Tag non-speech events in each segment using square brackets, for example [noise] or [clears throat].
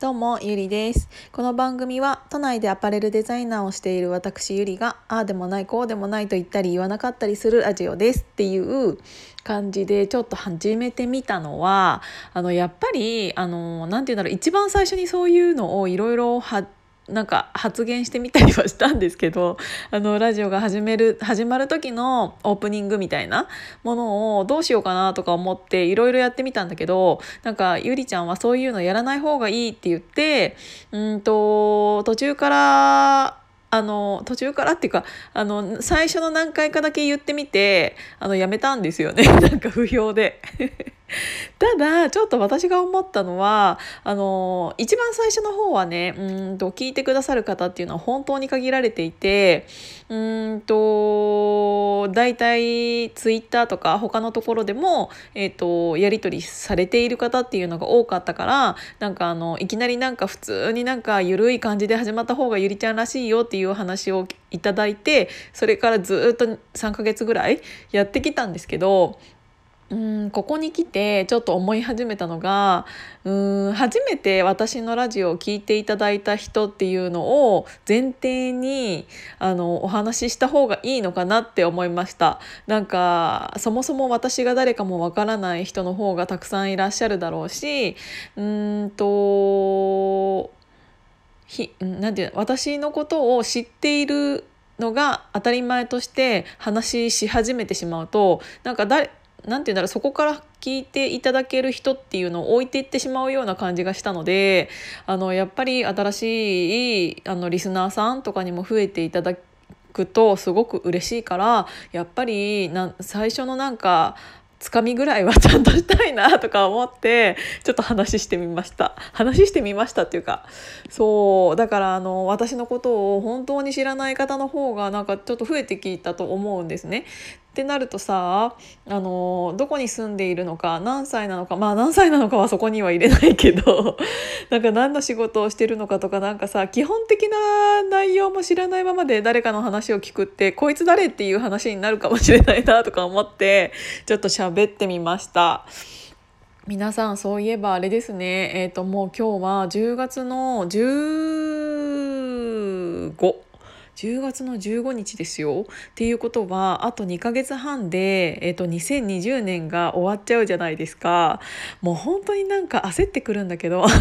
どうもゆりです。この番組は都内でアパレルデザイナーをしている私ゆりがああでもないこうでもないと言ったり言わなかったりするラジオですっていう感じでちょっと始めてみたのはあのやっぱりあのなんて言うんだろう一番最初にそういうのをいろいろなんか発言してみたりはしたんですけど [laughs] あのラジオが始める始まる時のオープニングみたいなものをどうしようかなとか思っていろいろやってみたんだけどなんかゆりちゃんはそういうのやらない方がいいって言ってうんと途中からあの途中からっていうかあの最初の何回かだけ言ってみてあのやめたんですよね [laughs] なんか不評で。[laughs] ただちょっと私が思ったのはあの一番最初の方はねうんと聞いてくださる方っていうのは本当に限られていてうんと大体ツイッターとか他のところでも、えーと、やり取りされている方っていうのが多かったからなんかあのいきなりなんか普通になんか緩い感じで始まった方がゆりちゃんらしいよっていう話をいただいてそれからずっと3ヶ月ぐらいやってきたんですけどうんここに来てちょっと思い始めたのがうん初めて私のラジオを聴いていただいた人っていうのを前提にあのお話しした方がいいのかなって思いました。なんかそもそも私が誰かもわからない人の方がたくさんいらっしゃるだろうしうんとひなんていう私のことを知っているのが当たり前として話し始めてしまうとなんか誰何て言うんだろうそこから聞いていただける人っていうのを置いていってしまうような感じがしたのであのやっぱり新しいあのリスナーさんとかにも増えていただくとすごく嬉しいからやっぱりな最初のなんかつかみぐらいはちゃんとしたいなとか思ってちょっと話してみました。話してみましたっていうかそうだからあの私のことを本当に知らない方の方がなんかちょっと増えてきたと思うんですね。ってなるとさあのどこに住んでいるのか何歳なのかまあ何歳なのかはそこには入れないけど [laughs] なんか何の仕事をしてるのかとかなんかさ基本的な内容も知らないままで誰かの話を聞くってこいつ誰っていう話になるかもしれないなとか思ってちょっと喋ってみました。皆さんそういえばあれですねえっ、ー、ともう今日は10月の15 10月の15日ですよ。っていうことはあと2ヶ月半で、えーと、2020年が終わっちゃうじゃないですか。もう本当になんか焦ってくるんだけど。[laughs]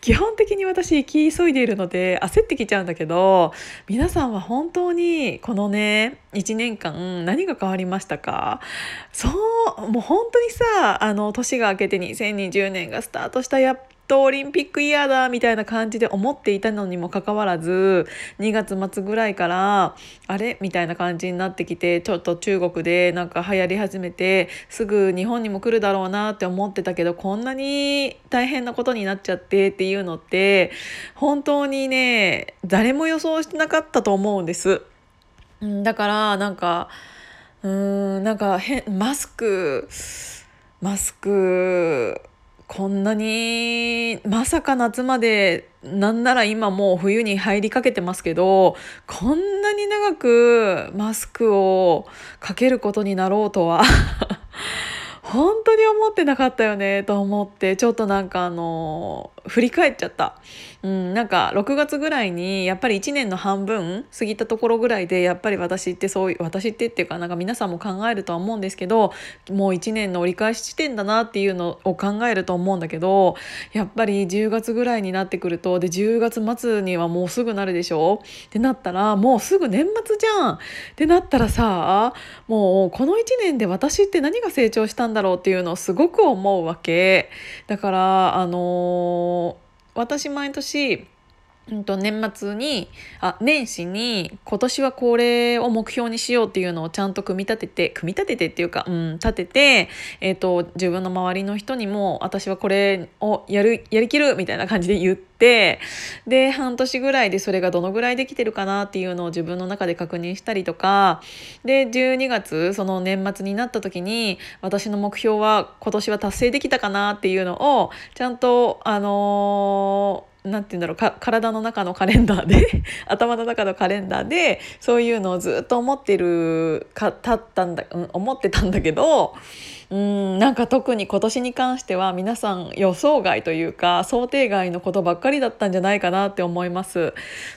基本的に私行き急いでいるので焦ってきちゃうんだけど皆さんは本当にこのね1年間何が変わりましたか？そうもう本当にさあの年が明けて2020年がスタートしたやっとオリンピックイヤーだみたいな感じで思っていたのにもかかわらず2月末ぐらいからあれ？みたいな感じになってきてちょっと中国でなんか流行り始めてすぐ日本にも来るだろうなって思ってたけどこんなに大変なことになっちゃってっていうのって本当にね誰も予想してなかったと思うんです。だからなんかうーんなんか変マスクマスクこんなにまさか夏までなんなら今もう冬に入りかけてますけどこんなに長くマスクをかけることになろうとは。本当に思ってなかったよねと思ってちょっとなんかあの振り返っちゃった、うん、なんか6月ぐらいにやっぱり1年の半分過ぎたところぐらいでやっぱり私ってそういう私ってっていうかなんか皆さんも考えるとは思うんですけどもう1年の折り返し地点だなっていうのを考えると思うんだけどやっぱり10月ぐらいになってくるとで10月末にはもうすぐなるでしょ？ってなったらもうすぐ年末じゃん！ってなったらさもうこの1年で私って何が成長したんだだろうっていうのをすごく思うわけ。だからあのー、私毎年うんと年末にあ年始に今年はこれを目標にしようっていうのをちゃんと組み立てて組み立ててっていうか、うん、立てて、えーと、自分の周りの人にも私はこれをやるやりきるみたいな感じで言ってで半年ぐらいでそれがどのぐらいできてるかなっていうのを自分の中で確認したりとかで12月その年末になった時に私の目標は今年は達成できたかなっていうのをちゃんとあのーなんて言うんだろう体の中のカレンダーで [laughs] 頭の中のカレンダーでそういうのをずっと思ってるかたったんだ、うん、思ってたんだけどうんなんか特に今年に関しては皆さん予想外というか想定外のことばっかりだったんじゃないかなって思います。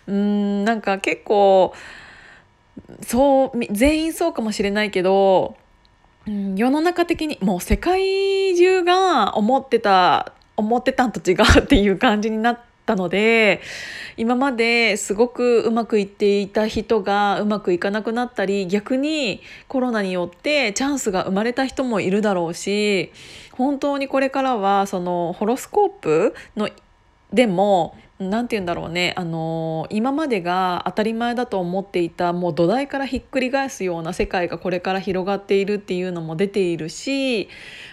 うんなんか結構そう全員そうかもしれないけど、うん、世の中的にもう世界中が思ってた思ってたんと違うっていう感じになってたので今まですごくうまくいっていた人がうまくいかなくなったり逆にコロナによってチャンスが生まれた人もいるだろうし本当にこれからはそのホロスコープのでも何て言うんだろうね。あの今までが当たり前だと思っていたもう土台からひっくり返すような世界がこれから広がっているっていうのも出ているし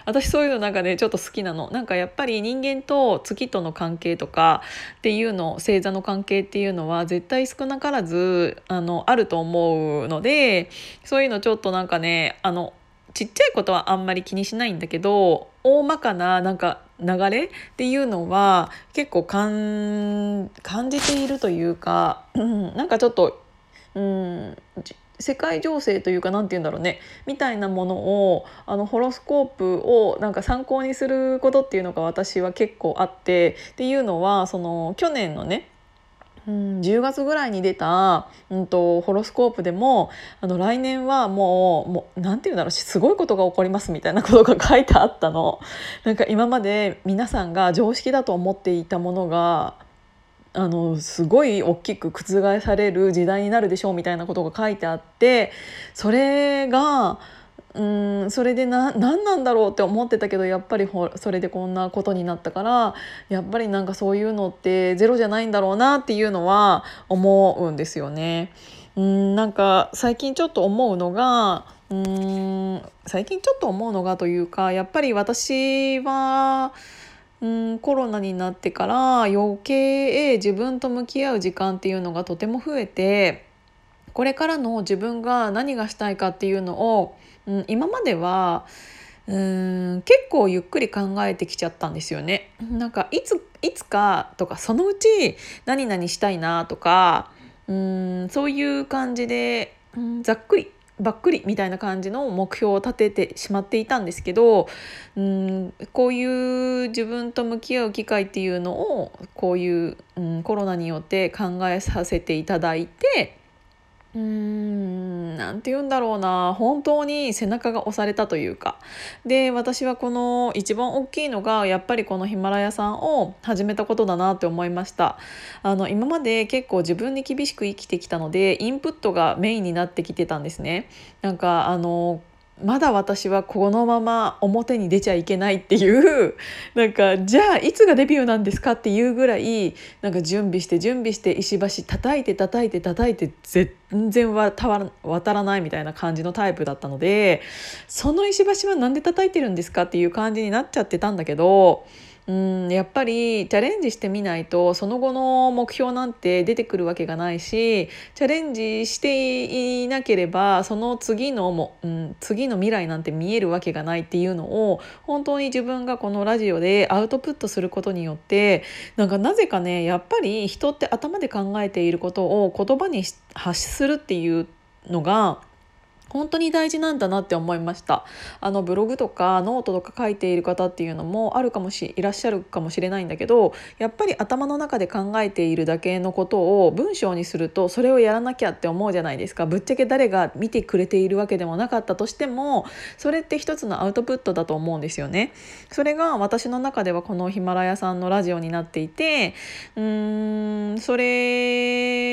私そういうのなんかねちょっと好きなの。なんかやっぱり人間と月との関係とかっていうの星座の関係っていうのは絶対少なからずあのあると思うのでそういうのちょっとなんかねあのちっちゃいことはあんまり気にしないんだけど大まかななんか流れっていうのは結構感じているというか、うん、なんかちょっと、うん、世界情勢というか何て言うんだろうねみたいなものをあのホロスコープをなんか参考にすることっていうのが私は結構あってっていうのはその去年のねうん、10月ぐらいに出た、うんと、ホロスコープでもあの来年はもうもうなんて言うんだろうすごいことが起こりますみたいなことが書いてあったの。なんか今まで皆さんが常識だと思っていたものがあのすごい大きく覆される時代になるでしょうみたいなことが書いてあってそれがうんそれでな何なんだろうって思ってたけどやっぱりほそれでこんなことになったからやっぱりなんかそういうのってゼロじゃないんだろうなっていうのは思うんですよね。うんなんか最近ちょっと思うのがうん最近ちょっと思うのがというかやっぱり私はうんコロナになってから余計自分と向き合う時間っていうのがとても増えてこれからの自分が何がしたいかっていうのをうん、今まではうん結構ゆっくり考えてきちゃったんですよね。なんかいついつかとかそのうち何々したいなとかうんそういう感じで、うん、ざっくりばっくりみたいな感じの目標を立ててしまっていたんですけどうんこういう自分と向き合う機会っていうのをこういう、うん、コロナによって考えさせていただいてうーん何て言うんだろうな。本当に背中が押されたというか。で私はこの一番大きいのがやっぱりこのヒマラヤさんを始めたことだなって思いました。あの今まで結構自分に厳しく生きてきたのでインプットがメインになってきてたんですね。なんかあのまだ私はこのまま表に出ちゃいけないっていう [laughs] なんかじゃあいつがデビューなんですかっていうぐらいなんか準備して準備して石橋叩いて叩いて叩いて全然渡らないみたいな感じのタイプだったのでその石橋は何で叩いてるんですかっていう感じになっちゃってたんだけど。うんやっぱりチャレンジしてみないとその後の目標なんて出てくるわけがないしチャレンジしていなければその次のも、うん、次の未来なんて見えるわけがないっていうのを本当に自分がこのラジオでアウトプットすることによってなんかなぜかねやっぱり人って頭で考えていることを言葉に発するっていうのが本当に大事なんだなって思いました。あのブログとかノートとか書いている方っていうのもあるかもしいらっしゃるかもしれないんだけどやっぱり頭の中で考えているだけのことを文章にするとそれをやらなきゃって思うじゃないですか。ぶっちゃけ誰が見てくれているわけでもなかったとしてもそれって一つのアウトプットだと思うんですよね。それが私の中ではこのヒマラヤさんのラジオになっていてうーんそれ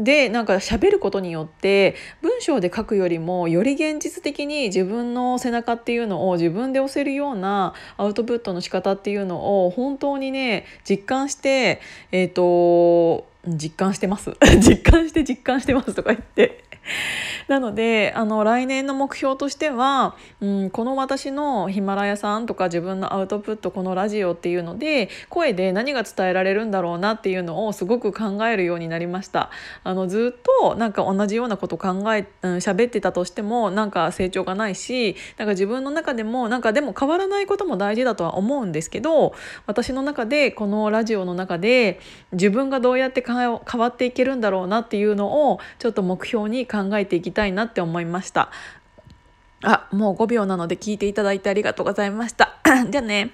でなんか喋ることによって文章で書くよりもより現実的に自分の背中っていうのを自分で押せるようなアウトプットの仕方っていうのを本当にね実感してえっ、ー、と実感してます。[laughs] 実感して実感してますとか言って。[laughs] なのであの来年の目標としては、うん、この私のヒマラヤさんとか自分のアウトプットこのラジオっていうので声で何が伝えられるんだろうなっていうのをすごく考えるようになりました。あのずっとなんか同じようなこと考え喋、うん、ってたとしてもなんか成長がないしなんか自分の中でもなんかでも変わらないことも大事だとは思うんですけど私の中でこのラジオの中で自分がどうやって変わっていけるんだろうなっていうのをちょっと目標に考考えていきたいなって思いました。あもう5秒なので聞いていただいてありがとうございました [clears throat] じゃあね